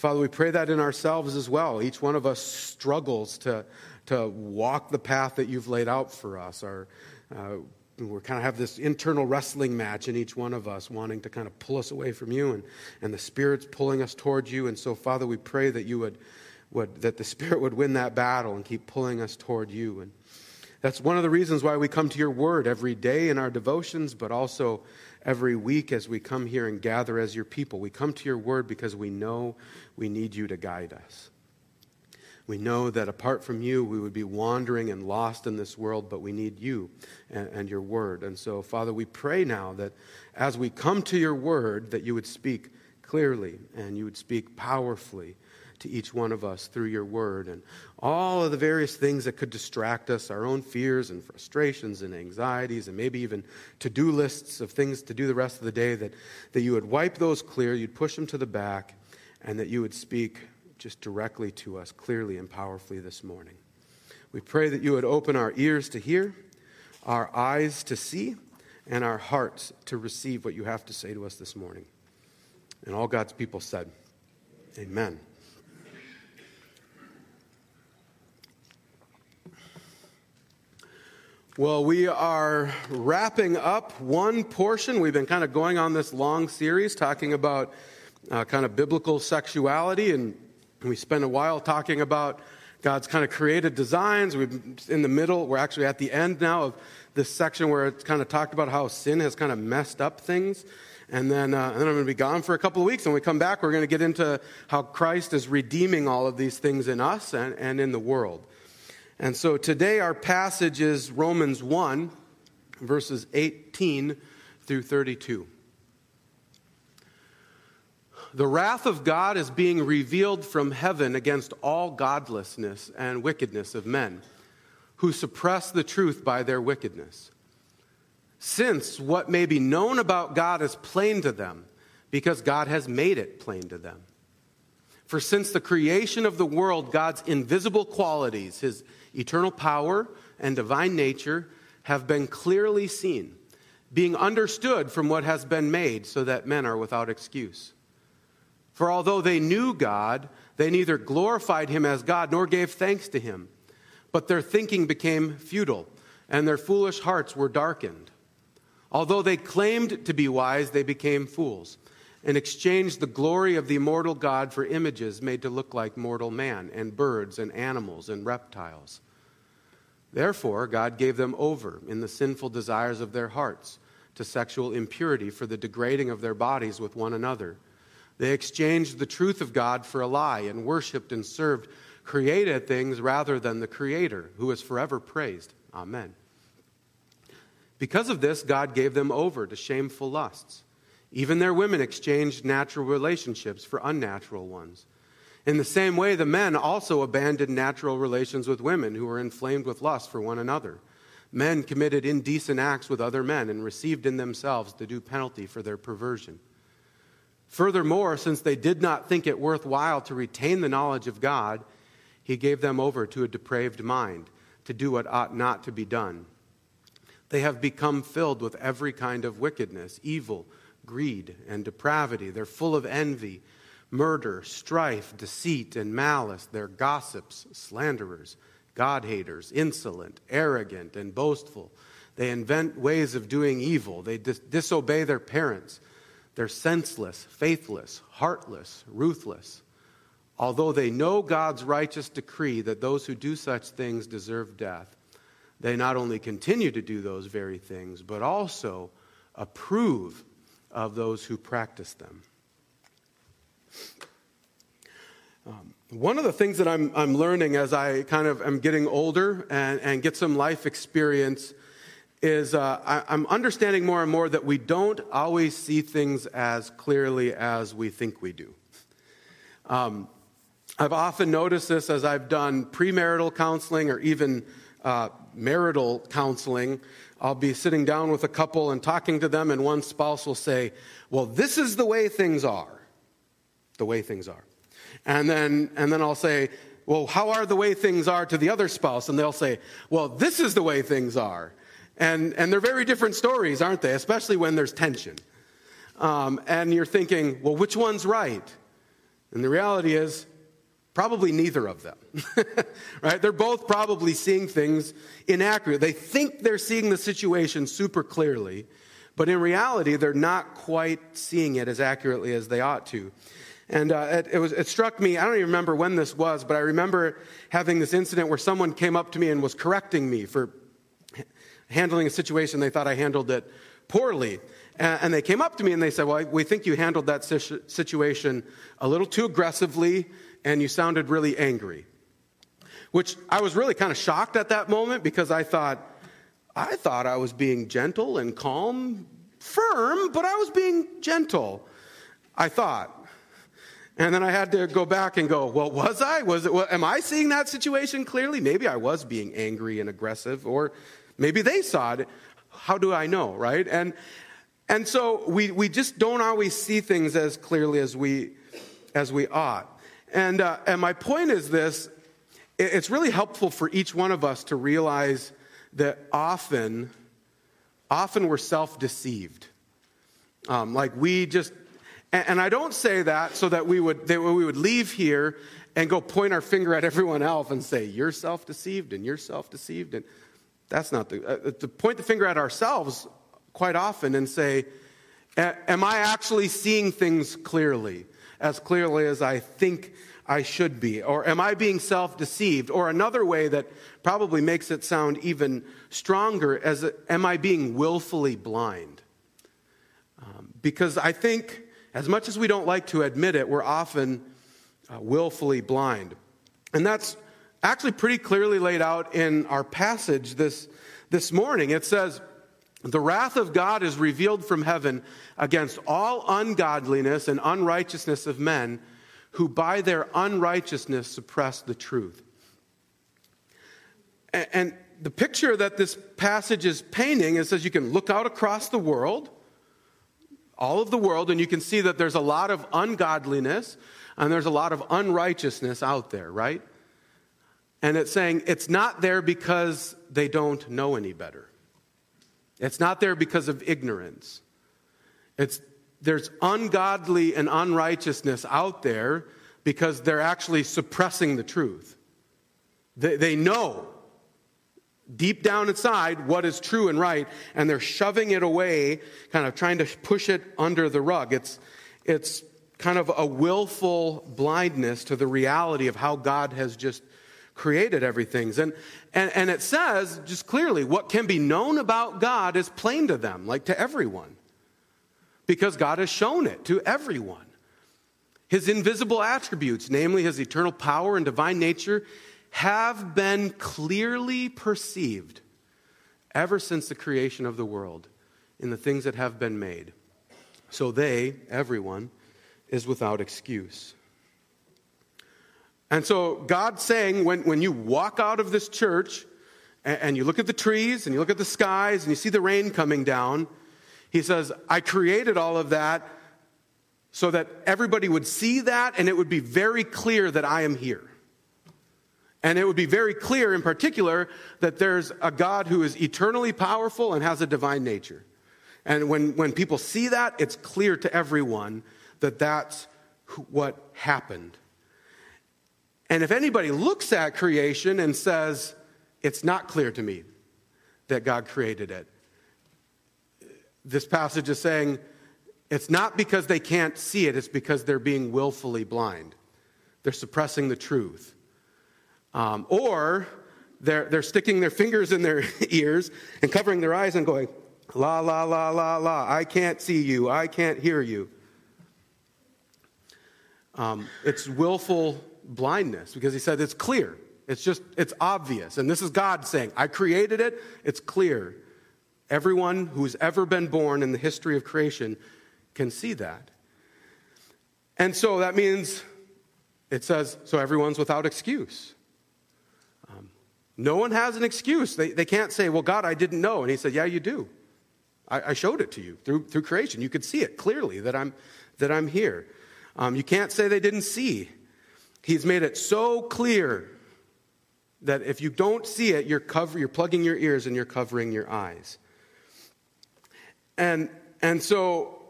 Father, we pray that in ourselves as well. Each one of us struggles to, to walk the path that you've laid out for us. Our, uh, we kind of have this internal wrestling match in each one of us, wanting to kind of pull us away from you, and, and the Spirit's pulling us towards you. And so, Father, we pray that you would, would that the Spirit would win that battle and keep pulling us toward you. And that's one of the reasons why we come to your word every day in our devotions, but also every week as we come here and gather as your people. We come to your word because we know we need you to guide us. We know that apart from you, we would be wandering and lost in this world, but we need you and, and, your word. And so, Father, we pray now that as we come to your word, that you would speak clearly and you would speak powerfully to each one of us through your word and all of the various things that could distract us, our own fears and frustrations and anxieties, and maybe even to do lists of things to do the rest of the day, that, that you would wipe those clear, you'd push them to the back, and that you would speak just directly to us clearly and powerfully this morning. We pray that you would open our ears to hear, our eyes to see, and our hearts to receive what you have to say to us this morning. And all God's people said, Amen. Well, we are wrapping up one portion. We've been kind of going on this long series talking about uh, kind of biblical sexuality, and we spent a while talking about God's kind of created designs. We're in the middle. We're actually at the end now of this section where it's kind of talked about how sin has kind of messed up things. And then, uh, and then I'm going to be gone for a couple of weeks. When we come back, we're going to get into how Christ is redeeming all of these things in us and, and in the world. And so today our passage is Romans 1, verses 18 through 32. The wrath of God is being revealed from heaven against all godlessness and wickedness of men who suppress the truth by their wickedness. Since what may be known about God is plain to them, because God has made it plain to them. For since the creation of the world, God's invisible qualities, his eternal power, and divine nature have been clearly seen, being understood from what has been made, so that men are without excuse. For although they knew God, they neither glorified him as God nor gave thanks to him, but their thinking became futile, and their foolish hearts were darkened. Although they claimed to be wise, they became fools and exchanged the glory of the immortal God for images made to look like mortal man, and birds, and animals, and reptiles. Therefore, God gave them over in the sinful desires of their hearts to sexual impurity for the degrading of their bodies with one another. They exchanged the truth of God for a lie and worshiped and served created things rather than the Creator, who is forever praised. Amen. Because of this, God gave them over to shameful lusts. Even their women exchanged natural relationships for unnatural ones. In the same way, the men also abandoned natural relations with women who were inflamed with lust for one another. Men committed indecent acts with other men and received in themselves the due penalty for their perversion. Furthermore, since they did not think it worthwhile to retain the knowledge of God, he gave them over to a depraved mind to do what ought not to be done. They have become filled with every kind of wickedness, evil, greed, and depravity. They're full of envy, murder, strife, deceit, and malice. They're gossips, slanderers, God haters, insolent, arrogant, and boastful. They invent ways of doing evil. They dis- disobey their parents. They're senseless, faithless, heartless, ruthless. Although they know God's righteous decree that those who do such things deserve death, they not only continue to do those very things, but also approve of those who practice them. Um, one of the things that I'm, I'm learning as I kind of am getting older and, and get some life experience is uh, I, am understanding more and more that we don't always see things as clearly as we think we do. Um, I've often noticed this as I've done premarital counseling or even uh, marital counseling. I'll be sitting down with a couple and talking to them, and one spouse will say, Well, this is the way things are. The way things are. And then, and then I'll say, Well, how are the way things are to the other spouse? And they'll say, Well, this is the way things are. And, and they're very different stories, aren't they? Especially when there's tension. Um, and you're thinking, Well, which one's right? And the reality is, probably neither of them. right? They're both probably seeing things inaccurate. They think they're seeing the situation super clearly, but in reality, they're not quite seeing it as accurately as they ought to. And uh, it, it, was, it struck me, I don't even remember when this was, but I remember having this incident where someone came up to me and was correcting me for handling a situation they thought I handled it poorly. And they came up to me and they said, Well, we think you handled that situation a little too aggressively and you sounded really angry. Which I was really kind of shocked at that moment because I thought, I thought I was being gentle and calm, firm, but I was being gentle. I thought. And then I had to go back and go, well, was I? Was it, well, am I seeing that situation clearly? Maybe I was being angry and aggressive, or maybe they saw it. How do I know, right? And, and so we, we just don't always see things as clearly as we, as we ought. And, uh, and my point is this it's really helpful for each one of us to realize that often, often we're self deceived. Um, like we just, and, and, I don't say that so that we would, that we would leave here and go point our finger at everyone else and say, you're self deceived and you're self deceived. And that's not the, uh, to point the finger at ourselves quite often and say, Am I actually seeing things clearly, as clearly as I think I should be? Or am I being self deceived? Or another way that probably makes it sound even stronger, as am I being willfully blind? Um, because I think, as much as we don't like to admit it, we're often uh, willfully blind. And that's actually pretty clearly laid out in our passage this, this morning. It says, the wrath of God is revealed from heaven against all ungodliness and unrighteousness of men who by their unrighteousness suppress the truth. And the picture that this passage is painting is as you can look out across the world, all of the world, and you can see that there's a lot of ungodliness and there's a lot of unrighteousness out there, right? And it's saying it's not there because they don't know any better. It's not there because of ignorance. It's, there's ungodly and unrighteousness out there because they're actually suppressing the truth. They, they know deep down inside what is true and right, and they're shoving it away, kind of trying to push it under the rug. It's, it's kind of a willful blindness to the reality of how God has just created everything. And, and, and it says just clearly what can be known about God is plain to them, like to everyone, because God has shown it to everyone. His invisible attributes, namely his eternal power and divine nature, have been clearly perceived ever since the creation of the world in the things that have been made. So they, everyone, is without excuse. And so God's saying when, when you walk out of this church and, and you look at the trees and you look at the skies and you see the rain coming down, He says, I created all of that so that everybody would see that and it would be very clear that I am here. And it would be very clear, in particular, that there's a God who is eternally powerful and has a divine nature. And when, when people see that, it's clear to everyone that that's what happened. And if anybody looks at creation and says, it's not clear to me that God created it, this passage is saying it's not because they can't see it, it's because they're being willfully blind. They're suppressing the truth. Um, or they're, they're sticking their fingers in their ears and covering their eyes and going, la, la, la, la, la, I can't see you, I can't hear you. Um, it's willful blindness because he said it's clear. It's just, it's obvious. And this is God saying, I created it, it's clear. Everyone who's ever been born in the history of creation can see that. And so that means it says, so everyone's without excuse. Um, no one has an excuse. They, they can't say, well, God, I didn't know. And he said, yeah, you do. I, I showed it to you through, through creation. You could see it clearly that I'm, that I'm here. Um, you can't say they didn't see. He's made it so clear that if you don't see it, you're, cover, you're plugging your ears and you're covering your eyes. And, and so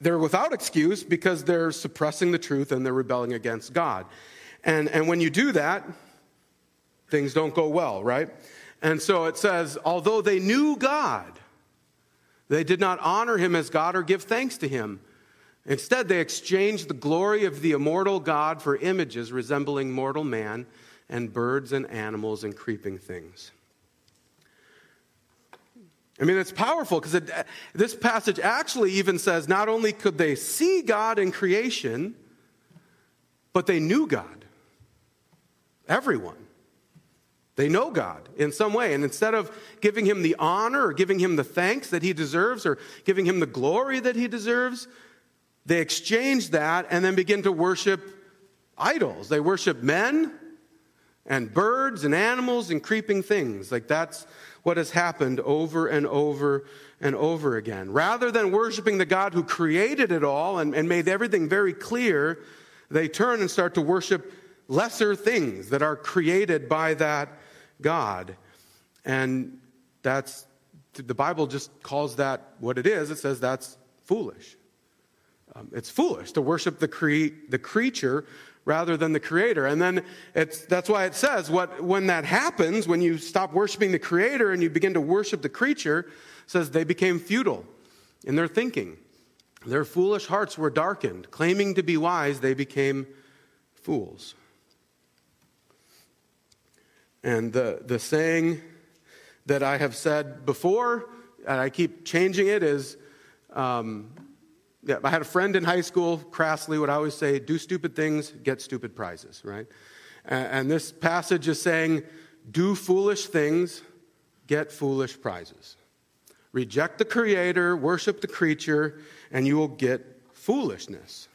they're without excuse because they're suppressing the truth and they're rebelling against God. And, and when you do that, things don't go well, right? And so it says, although they knew God, they did not honor him as God or give thanks to him. Instead, they exchanged the glory of the immortal God for images resembling mortal man and birds and animals and creeping things. I mean, it's powerful because it, this passage actually even says not only could they see God in creation, but they knew God. Everyone. They know God in some way. And instead of giving him the honor or giving him the thanks that he deserves or giving him the glory that he deserves, they exchange that and then begin to worship idols. They worship men and birds and animals and creeping things. Like that's what has happened over and over and over again. Rather than worshiping the God who created it all and, and made everything very clear, they turn and start to worship lesser things that are created by that God. And that's, the Bible just calls that what it is. It says that's foolish. Um, it's foolish to worship the, cre- the creature rather than the creator. And then it's, that's why it says what, when that happens, when you stop worshiping the creator and you begin to worship the creature, says they became futile in their thinking. Their foolish hearts were darkened. Claiming to be wise, they became fools. And the, the saying that I have said before, and I keep changing it, is um, yeah, I had a friend in high school, crassly, would always say, do stupid things, get stupid prizes, right? And, this passage is saying, do foolish things, get foolish prizes. Reject the Creator, worship the creature, and you will get foolishness.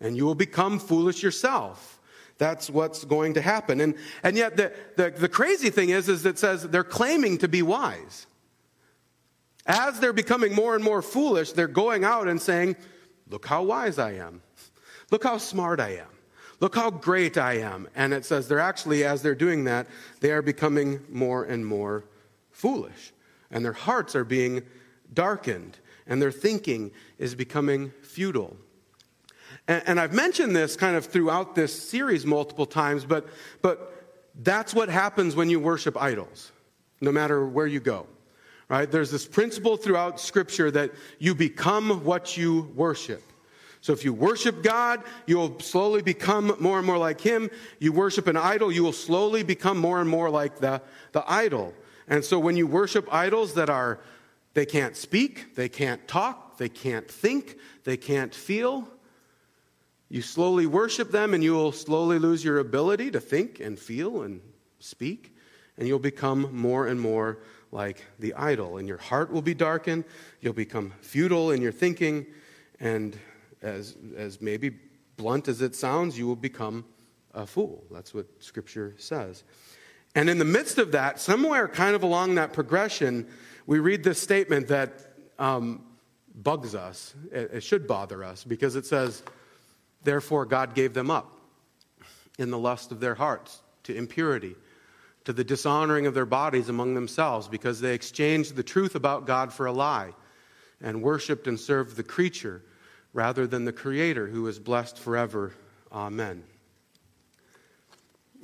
And you will become foolish yourself. That's what's going to happen. And, and yet, the, the, the crazy thing is, is it says they're claiming to be wise. As they're becoming more and more foolish, they're going out and saying, Look how wise I am. Look how smart I am. Look how great I am. And it says they're actually, as they're doing that, they are becoming more and more foolish. And their hearts are being darkened. And their thinking is becoming futile. And, and I've mentioned this kind of throughout this series multiple times, but, but that's what happens when you worship idols, no matter where you go right? There's this principle throughout Scripture that you become what you worship. So if you worship God, you'll slowly become more and more like Him. You worship an idol, you will slowly become more and more like the, the idol. And so when you worship idols that are, they can't speak, they can't talk, they can't think, they can't feel, you slowly worship them and you will slowly lose your ability to think and feel and speak, and you'll become more and more like the idol, and your heart will be darkened. You'll become futile in your thinking, and as, as maybe blunt as it sounds, you will become a fool. That's what Scripture says. And in the midst of that, somewhere kind of along that progression, we read this statement that um, bugs us. It, it should bother us because it says, Therefore, God gave them up in the lust of their hearts to impurity to the dishonoring of their bodies among themselves because they exchanged the truth about God for a lie and worshiped and served the creature rather than the Creator who is blessed forever. Amen.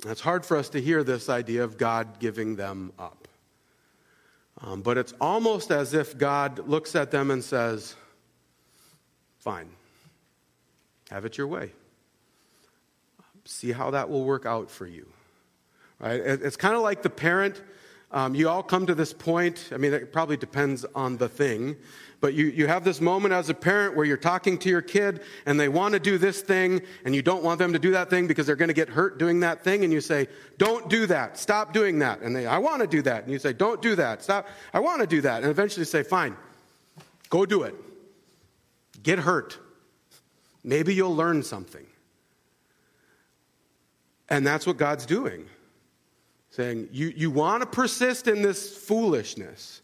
It's hard for us to hear this idea of God giving them up. Um, but it's almost as if God looks at them and says, Fine, have it your way. See how that will work out for you. Right? It's kind of like the parent. Um, you all come to this point. I mean, it probably depends on the thing. But you, you have this moment as a parent where you're talking to your kid and they want to do this thing and you don't want them to do that thing because they're going to get hurt doing that thing. And you say, Don't do that. Stop doing that. And they, I want to do that. And you say, Don't do that. Stop. I want to do that. And eventually say, Fine, go do it. Get hurt. Maybe you'll learn something. And that's what God's doing saying, You, you want to persist in this foolishness.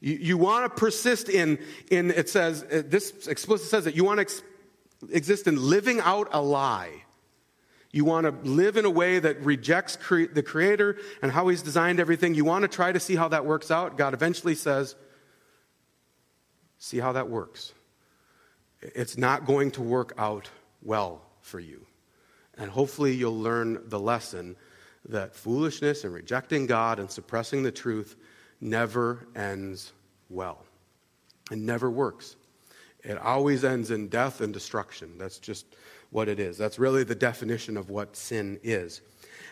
You, you want to persist in, in, it says, uh, this explicit says that you want to ex- exist in living out a lie. You want to live in a way that rejects cre- the Creator and how He's designed everything. You want to try to see how that works out. God eventually says, See how that works. it's not going to work out well for you. And hopefully, you'll learn the lesson that foolishness and rejecting God and suppressing the truth never ends well. It never works. It always ends in death and destruction. That's just what it is. That's really the definition of what sin is.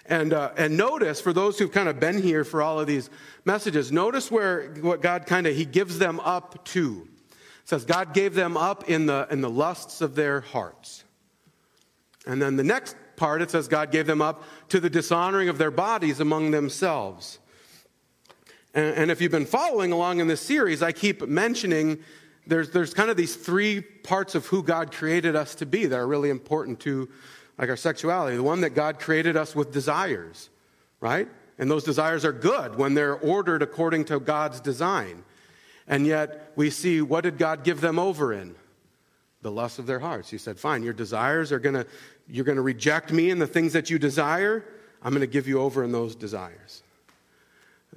And, uh, and notice, for those who've kind of been here for all of these messages, notice where what God kind of, He gives them up to. It says, God gave them up in the, in the lusts of their hearts. And then the next part, it says, God gave them up to the dishonoring of their bodies among themselves. And, and if you've been following along in this series, I keep mentioning there's, there's kind of these three parts of who God created us to be that are really important to like our sexuality, the one that God created us with desires, right? And those desires are good when they're ordered according to God's design. And yet we see what did God give them over in? The lust of their hearts. He said, Fine, your desires are gonna, you're gonna reject me and the things that you desire. I'm gonna give you over in those desires.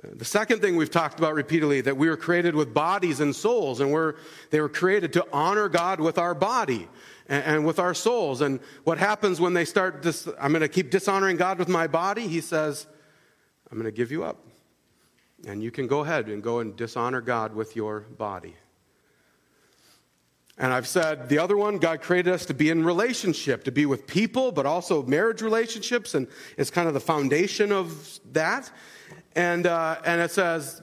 Uh, the second thing we've talked about repeatedly that we were created with bodies and souls, and we're, they were created to honor God with our body and, and with our souls. And what happens when they start, dis, I'm going to keep dishonoring God with my body? He says, I'm going to give you up. And you can go ahead and go and dishonor God with your body. And I've said the other one, God created us to be in relationship, to be with people, but also marriage relationships, and it's kind of the foundation of that. And, uh, and it says,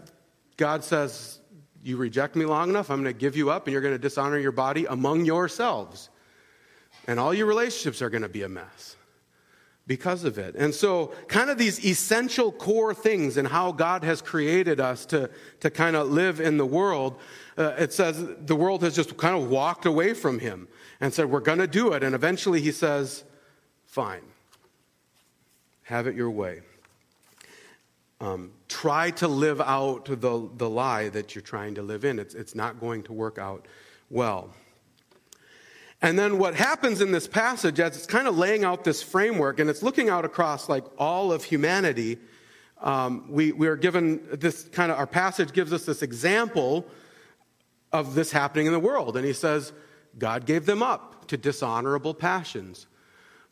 God says, You reject me long enough, I'm going to give you up, and you're going to dishonor your body among yourselves. And all your relationships are going to be a mess because of it. And so, kind of these essential core things and how God has created us to, to kind of live in the world, uh, it says the world has just kind of walked away from him and said, We're going to do it. And eventually he says, Fine, have it your way. Um, try to live out the, the lie that you're trying to live in. It's, it's not going to work out well. And then what happens in this passage, as it's kind of laying out this framework and it's looking out across like all of humanity, um, we, we are given this kind of, our passage gives us this example of this happening in the world. And he says, God gave them up to dishonorable passions.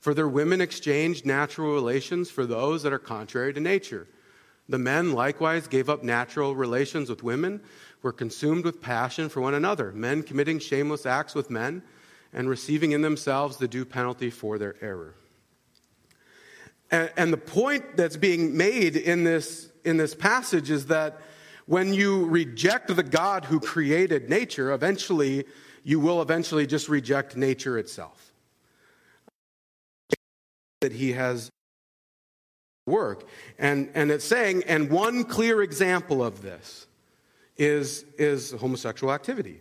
For their women exchanged natural relations for those that are contrary to nature. The men likewise gave up natural relations with women, were consumed with passion for one another, men committing shameless acts with men, and receiving in themselves the due penalty for their error. And, and the point that's being made in this, in this passage is that when you reject the God who created nature, eventually you will eventually just reject nature itself. That he has work. And, and it's saying, and one clear example of this is, is homosexual activity.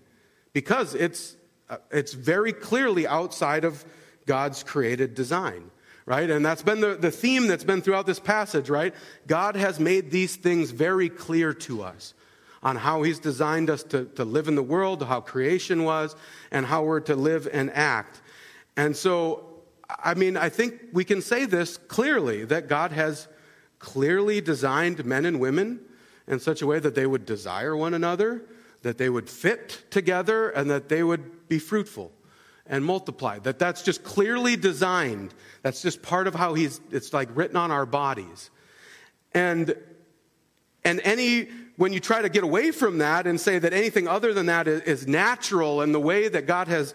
Because it's, Uh, it's very clearly outside of God's created design, right? And that's been the, the theme that's been throughout this passage, right? God has made these things very clear to us on how He's designed us to, to live in the world, how creation was, and how we're to live and act. And so I mean, I think we can say this clearly that God has clearly designed men and women in such a way that they would desire one another, that they would fit together, and that they would be fruitful and multiply. That that's just clearly designed. That's just part of how he's it's like written on our bodies. And and any when you try to get away from that and say that anything other than that is, natural and the way that God has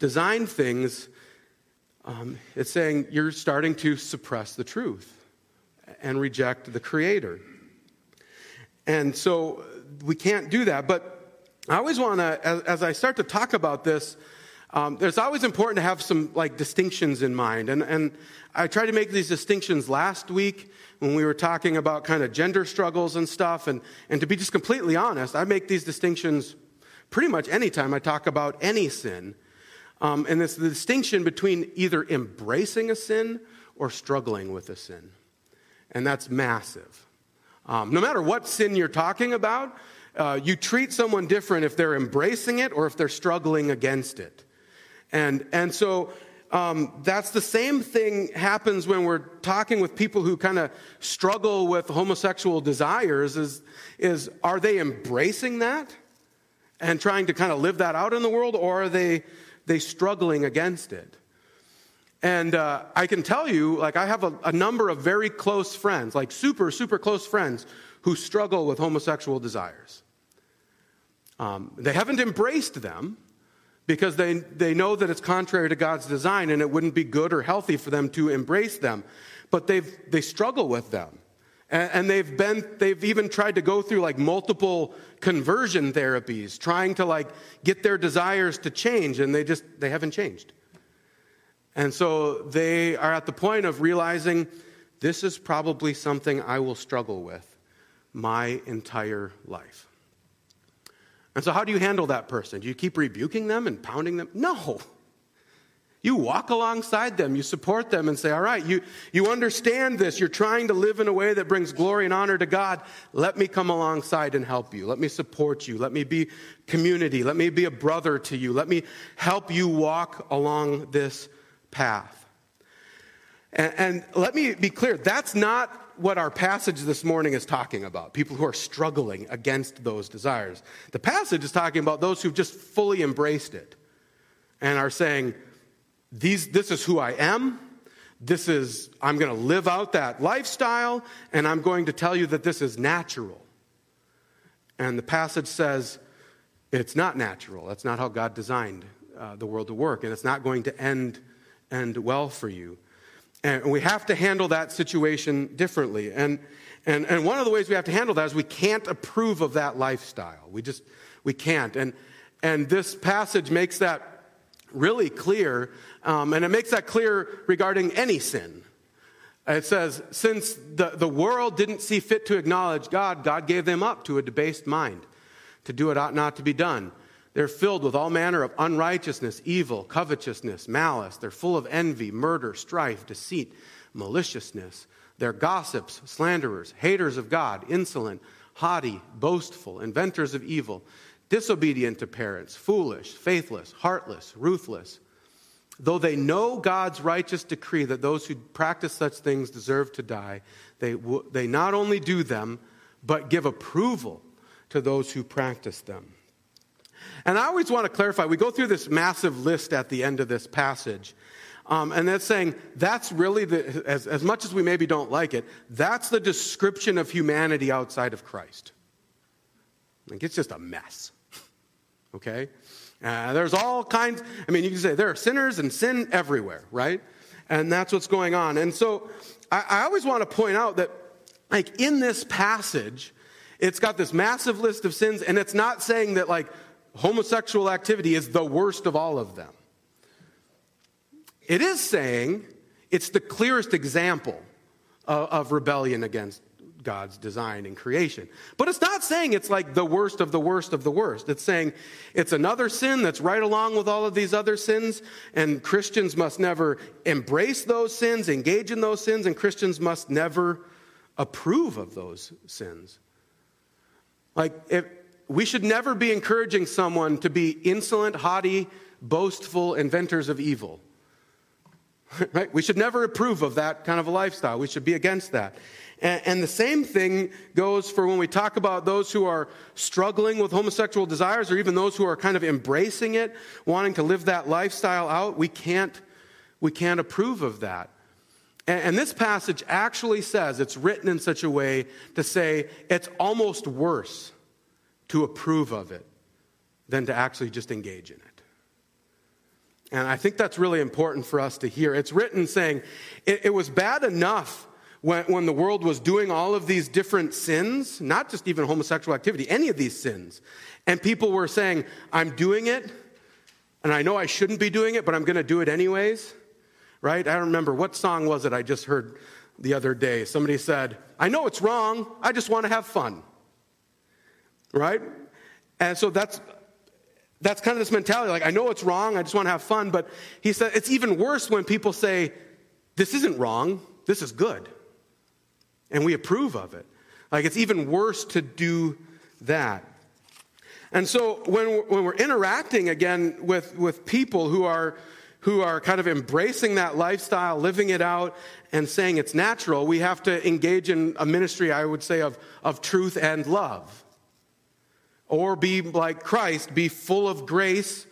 designed things, um, it's saying you're starting to suppress the truth and reject the Creator. And so we can't do that. But I always want to, as, as, I start to talk about this, um, there's always important to have some like distinctions in mind. And, and I tried to make these distinctions last week when we were talking about kind of gender struggles and stuff. And, and to be just completely honest, I make these distinctions pretty much anytime I talk about any sin. Um, and it's the distinction between either embracing a sin or struggling with a sin. And that's massive. Um, no matter what sin you're talking about, uh, you treat someone different if they're embracing it or if they're struggling against it. And, and so um, that's the same thing happens when we're talking with people who kind of struggle with homosexual desires is, is are they embracing that and trying to kind of live that out in the world or are they they struggling against it. And uh, I can tell you, like, I have a, a number of very close friends, like super, super close friends, who struggle with homosexual desires. Um, they haven't embraced them because they, they know that it's contrary to God's design and it wouldn't be good or healthy for them to embrace them. But they've, they struggle with them. And, and they've been, they've even tried to go through like multiple conversion therapies, trying to like get their desires to change, and they just, they haven't changed. And so they are at the point of realizing this is probably something I will struggle with my entire life. And so, how do you handle that person? Do you keep rebuking them and pounding them? No. You walk alongside them, you support them, and say, All right, you, you understand this. You're trying to live in a way that brings glory and honor to God. Let me come alongside and help you. Let me support you. Let me be community. Let me be a brother to you. Let me help you walk along this path. And, and let me be clear that's not what our passage this morning is talking about people who are struggling against those desires. The passage is talking about those who've just fully embraced it and are saying, These, This is who I am. This is, I'm going to live out that lifestyle, and I'm going to tell you that this is natural. And the passage says, it's not natural. That's not how God designed uh, the world to work, and it's not going to end end well for you. And we have to handle that situation differently. And, and, and one of the ways we have to handle that is we can't approve of that lifestyle. We just, we can't. And, and this passage makes that really clear. Um, and it makes that clear regarding any sin. It says, since the, the world didn't see fit to acknowledge God, God gave them up to a debased mind to do what ought not to be done. They're filled with all manner of unrighteousness, evil, covetousness, malice. They're full of envy, murder, strife, deceit, maliciousness. They're gossips, slanderers, haters of God, insolent, haughty, boastful, inventors of evil, disobedient to parents, foolish, faithless, heartless, ruthless. Though they know God's righteous decree that those who practice such things deserve to die, they, they not only do them, but give approval to those who practice them. And I always want to clarify we go through this massive list at the end of this passage. Um, and that's saying that's really the, as, as much as we maybe don't like it, that's the description of humanity outside of Christ. Like it's just a mess. Okay? Uh, there's all kinds, I mean, you can say there are sinners and sin everywhere, right? And that's what's going on. And so I, I always want to point out that, like, in this passage, it's got this massive list of sins, and it's not saying that, like, homosexual activity is the worst of all of them. It is saying it's the clearest example of, of rebellion against God's design and creation. But it's not saying it's like the worst of the worst of the worst. It's saying it's another sin that's right along with all of these other sins, and Christians must never embrace those sins, engage in those sins, and Christians must never approve of those sins. Like, if, we should never be encouraging someone to be insolent, haughty, boastful inventors of evil. right? We should never approve of that kind of a lifestyle. We should be against that. And, and, the same thing goes for when we talk about those who are struggling with homosexual desires or even those who are kind of embracing it, wanting to live that lifestyle out. We can't, we can't approve of that. And, and this passage actually says, it's written in such a way to say it's almost worse to approve of it than to actually just engage in it. And I think that's really important for us to hear. It's written saying it, it, was bad enough when, when the world was doing all of these different sins, not just even homosexual activity, any of these sins. And people were saying, I'm doing it, and I know I shouldn't be doing it, but I'm going to do it anyways. Right? I don't remember what song was it I just heard the other day. Somebody said, I know it's wrong, I just want to have fun right? And so that's that's kind of this mentality like I know it's wrong, I just want to have fun, but he said it's even worse when people say this isn't wrong, this is good. And we approve of it. Like it's even worse to do that. And so when we're, when we're interacting again with, with people who are who are kind of embracing that lifestyle, living it out, and saying it's natural, we have to engage in a ministry, I would say, of, of truth and love or be like Christ, be full of grace,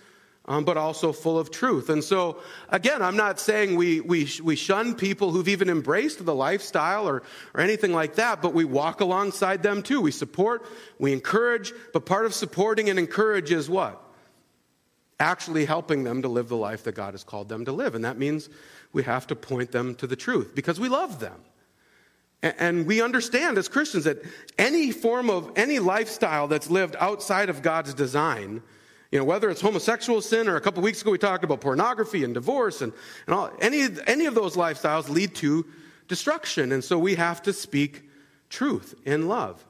um, but also full of truth. And so, again, I'm not saying we, we, we shun people who've even embraced the lifestyle or, or anything like that, but we walk alongside them too. We support, we encourage, but part of supporting and encourage is what? Actually helping them to live the life that God has called them to live. And that means we have to point them to the truth because we love them. And we understand as Christians that any form of any lifestyle that's lived outside of God's design you know, whether it's homosexual sin or a couple weeks ago we talked about pornography and divorce and, and all, any, any of those lifestyles lead to destruction. And so we have to speak truth in love.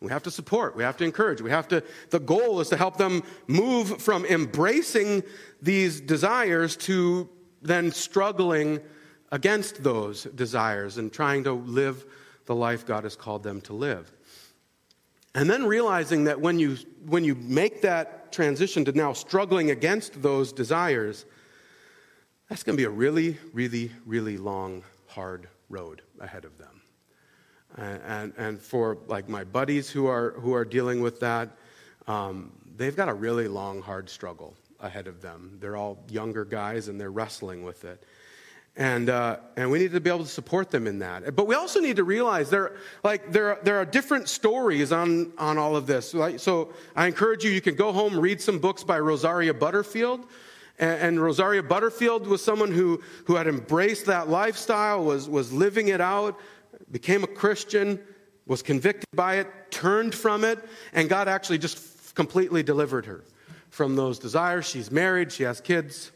We have to support, we have to encourage, we have to, the goal is to help them move from embracing these desires to then struggling against those desires and trying to live the life God has called them to live. And then realizing that when you, when you make that transition to now struggling against those desires, that's going to be a really, really, really long, hard road ahead of them. And, and, and for like my buddies who are, who are dealing with that, um, they've got a really long, hard struggle ahead of them. They're all younger guys and they're wrestling with it. And, uh, and we need to be able to support them in that. But we also need to realize there, like, there, there are different stories on, on all of this. So I encourage you, you can go home, read some books by Rosaria Butterfield. And, and Rosaria Butterfield was someone who, who had embraced that lifestyle, was, was living it out, became a Christian, was convicted by it, turned from it, and God actually just completely delivered her from those desires. She's married, she has kids.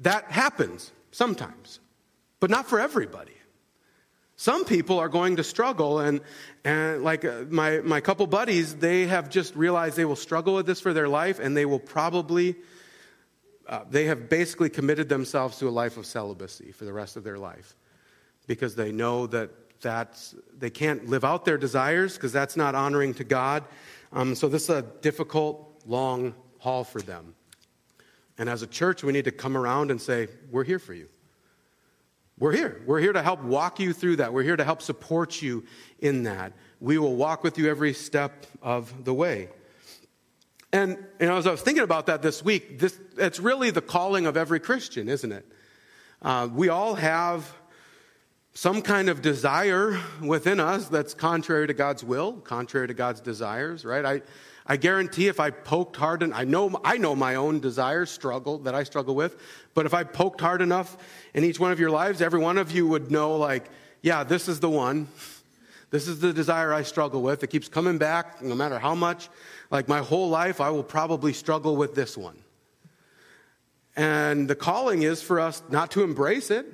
That happens sometimes, but not for everybody. Some people are going to struggle, and, and like uh, my, my couple buddies, they have just realized they will struggle with this for their life, and they will probably, uh, they have basically committed themselves to a life of celibacy for the rest of their life because they know that that's, they can't live out their desires because that's not honoring to God. Um, so this is a difficult, long haul for them. And as a church, we need to come around and say, We're here for you. We're here. We're here to help walk you through that. We're here to help support you in that. We will walk with you every step of the way. And you know, as I was thinking about that this week, this, it's really the calling of every Christian, isn't it? Uh, we all have some kind of desire within us that's contrary to God's will, contrary to God's desires, right? I, I guarantee if I poked hard and I know I know my own desire struggle that I struggle with, but if I poked hard enough in each one of your lives, every one of you would know like, yeah, this is the one. This is the desire I struggle with. It keeps coming back no matter how much. Like my whole life I will probably struggle with this one. And the calling is for us not to embrace it,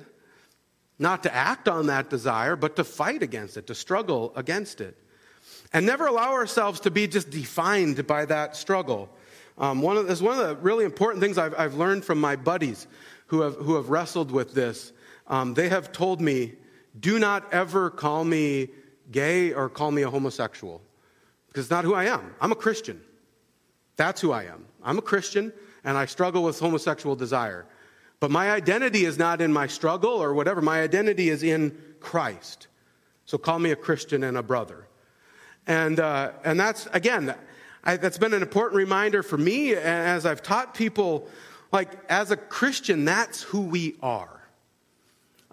not to act on that desire, but to fight against it, to struggle against it and never allow ourselves to be just defined by that struggle. Um, one of, one of the really important things I've, I've learned from my buddies who have, who have wrestled with this. Um, they have told me, do not ever call me gay or call me a homosexual, because it's not who I am. I'm a Christian. That's who I am. I'm a Christian, and I struggle with homosexual desire. But my identity is not in my struggle or whatever. My identity is in Christ. So call me a Christian and a brother. And, uh, and that's, again, I, that's been an important reminder for me as I've taught people, like, as a Christian, that's who we are.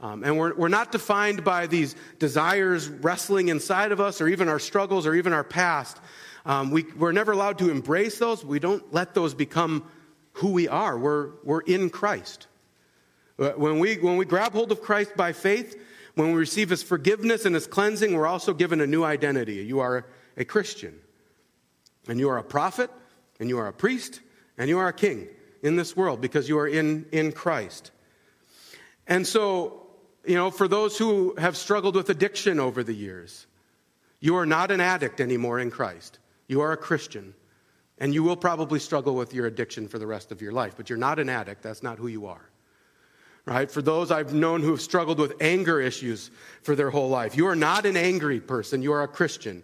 Um, and we're, we're not defined by these desires wrestling inside of us, or even our struggles, or even our past. Um, we, we're never allowed to embrace those. We don't let those become who we are. We're, we're in Christ. Uh, when we, when we grab hold of Christ by faith, when we receive his forgiveness and his cleansing, we're also given a new identity. You are a Christian, and you are a prophet, and you are a priest, and you are a king in this world because you are in, in Christ. And so, you know, for those who have struggled with addiction over the years, you are not an addict anymore in Christ. You are a Christian. And you will probably struggle with your addiction for the rest of your life, but you're not an addict. That's not who you are right? For those I've known who have struggled with anger issues for their whole life. You are not an angry person, you are a Christian.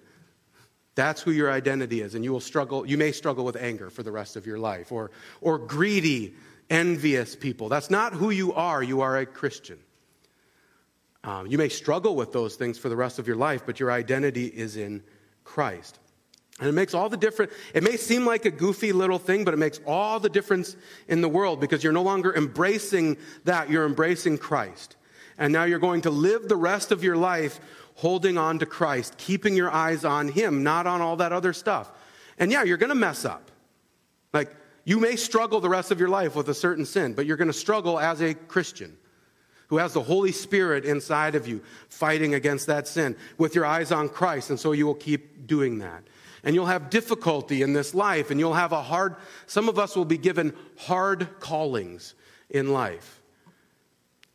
That's who your identity is, and you will struggle, you may struggle with anger for the rest of your life, or, or greedy, envious people. That's not who you are, you are a Christian. Um, you may struggle with those things for the rest of your life, but your identity is in Christ. And it makes all the difference. It may seem like a goofy little thing, but it makes all the difference in the world because you're no longer embracing that. You're embracing Christ. And now you're going to live the rest of your life holding on to Christ, keeping your eyes on Him, not on all that other stuff. And yeah, you're going to mess up. Like, you may struggle the rest of your life with a certain sin, but you're going to struggle as a Christian who has the Holy Spirit inside of you fighting against that sin with your eyes on Christ. And so you will keep doing that. And you'll have difficulty in this life, and you'll have a hard, some of us will be given hard callings in life.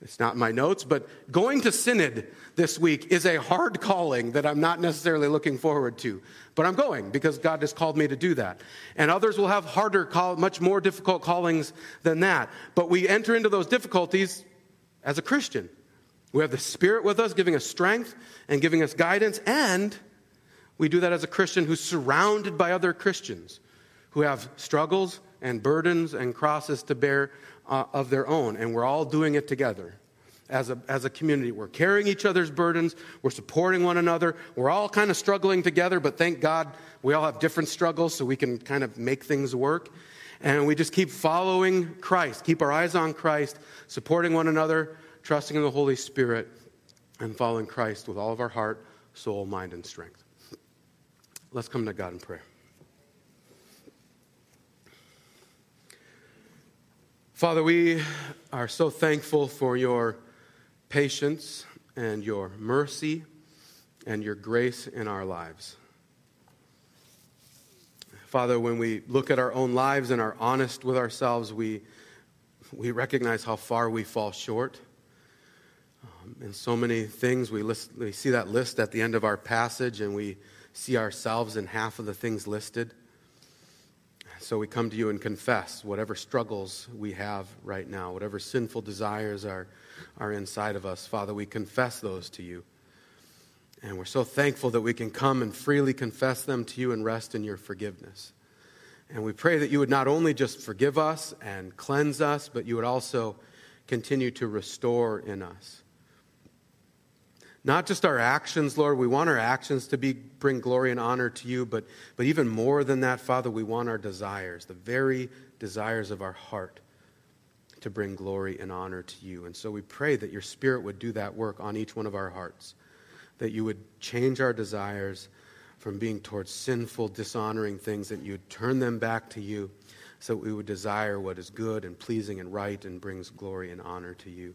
It's not my notes, but going to Synod this week is a hard calling that I'm not necessarily looking forward to. But I'm going because God has called me to do that. And others will have harder, call, much more difficult callings than that. But we enter into those difficulties as a Christian. We have the Spirit with us, giving us strength and giving us guidance. And we do that as a Christian who's surrounded by other Christians who have struggles and burdens and crosses to bear uh, of their own, and we're all doing it together as a, as a community. We're carrying each other's burdens, we're supporting one another, we're all kind of struggling together, but thank God we all have different struggles so we can kind of make things work. And we just keep following Christ, keep our eyes on Christ, supporting one another, trusting in the Holy Spirit, and following Christ with all of our heart, soul, mind, and strength. Let's come to God in prayer. Father, we are so thankful for your patience and your mercy and your grace in our lives. Father, when we look at our own lives and are honest with ourselves, we, we recognize how far we fall short. Um, in so many things, we, list, we see that list at the end of our passage and we see ourselves in half of the things listed. So we come to you and confess whatever struggles we have right now, whatever sinful desires are, are inside of us. Father, we confess those to you. And we're so thankful that we can come and freely confess them to you and rest in your forgiveness. And we pray that you would not only just forgive us and cleanse us, but you would also continue to restore in us. Not just our actions, Lord. We want our actions to be, bring glory and honor to you, but, but even more than that, Father, we want our desires, the very desires of our heart, to bring glory and honor to you. And so we pray that your Spirit would do that work on each one of our hearts, that you would change our desires from being towards sinful, dishonoring things, that you'd turn them back to you so that we would desire what is good and pleasing and right and brings glory and honor to you.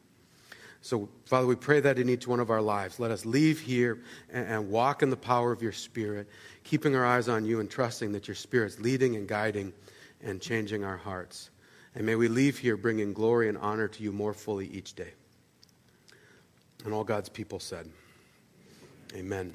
So, Father, we pray that in each one of our lives. Let us leave here and, and, walk in the power of your Spirit, keeping our eyes on you and trusting that your Spirit's leading and guiding and changing our hearts. And may we leave here bringing glory and honor to you more fully each day. And all God's people said, Amen.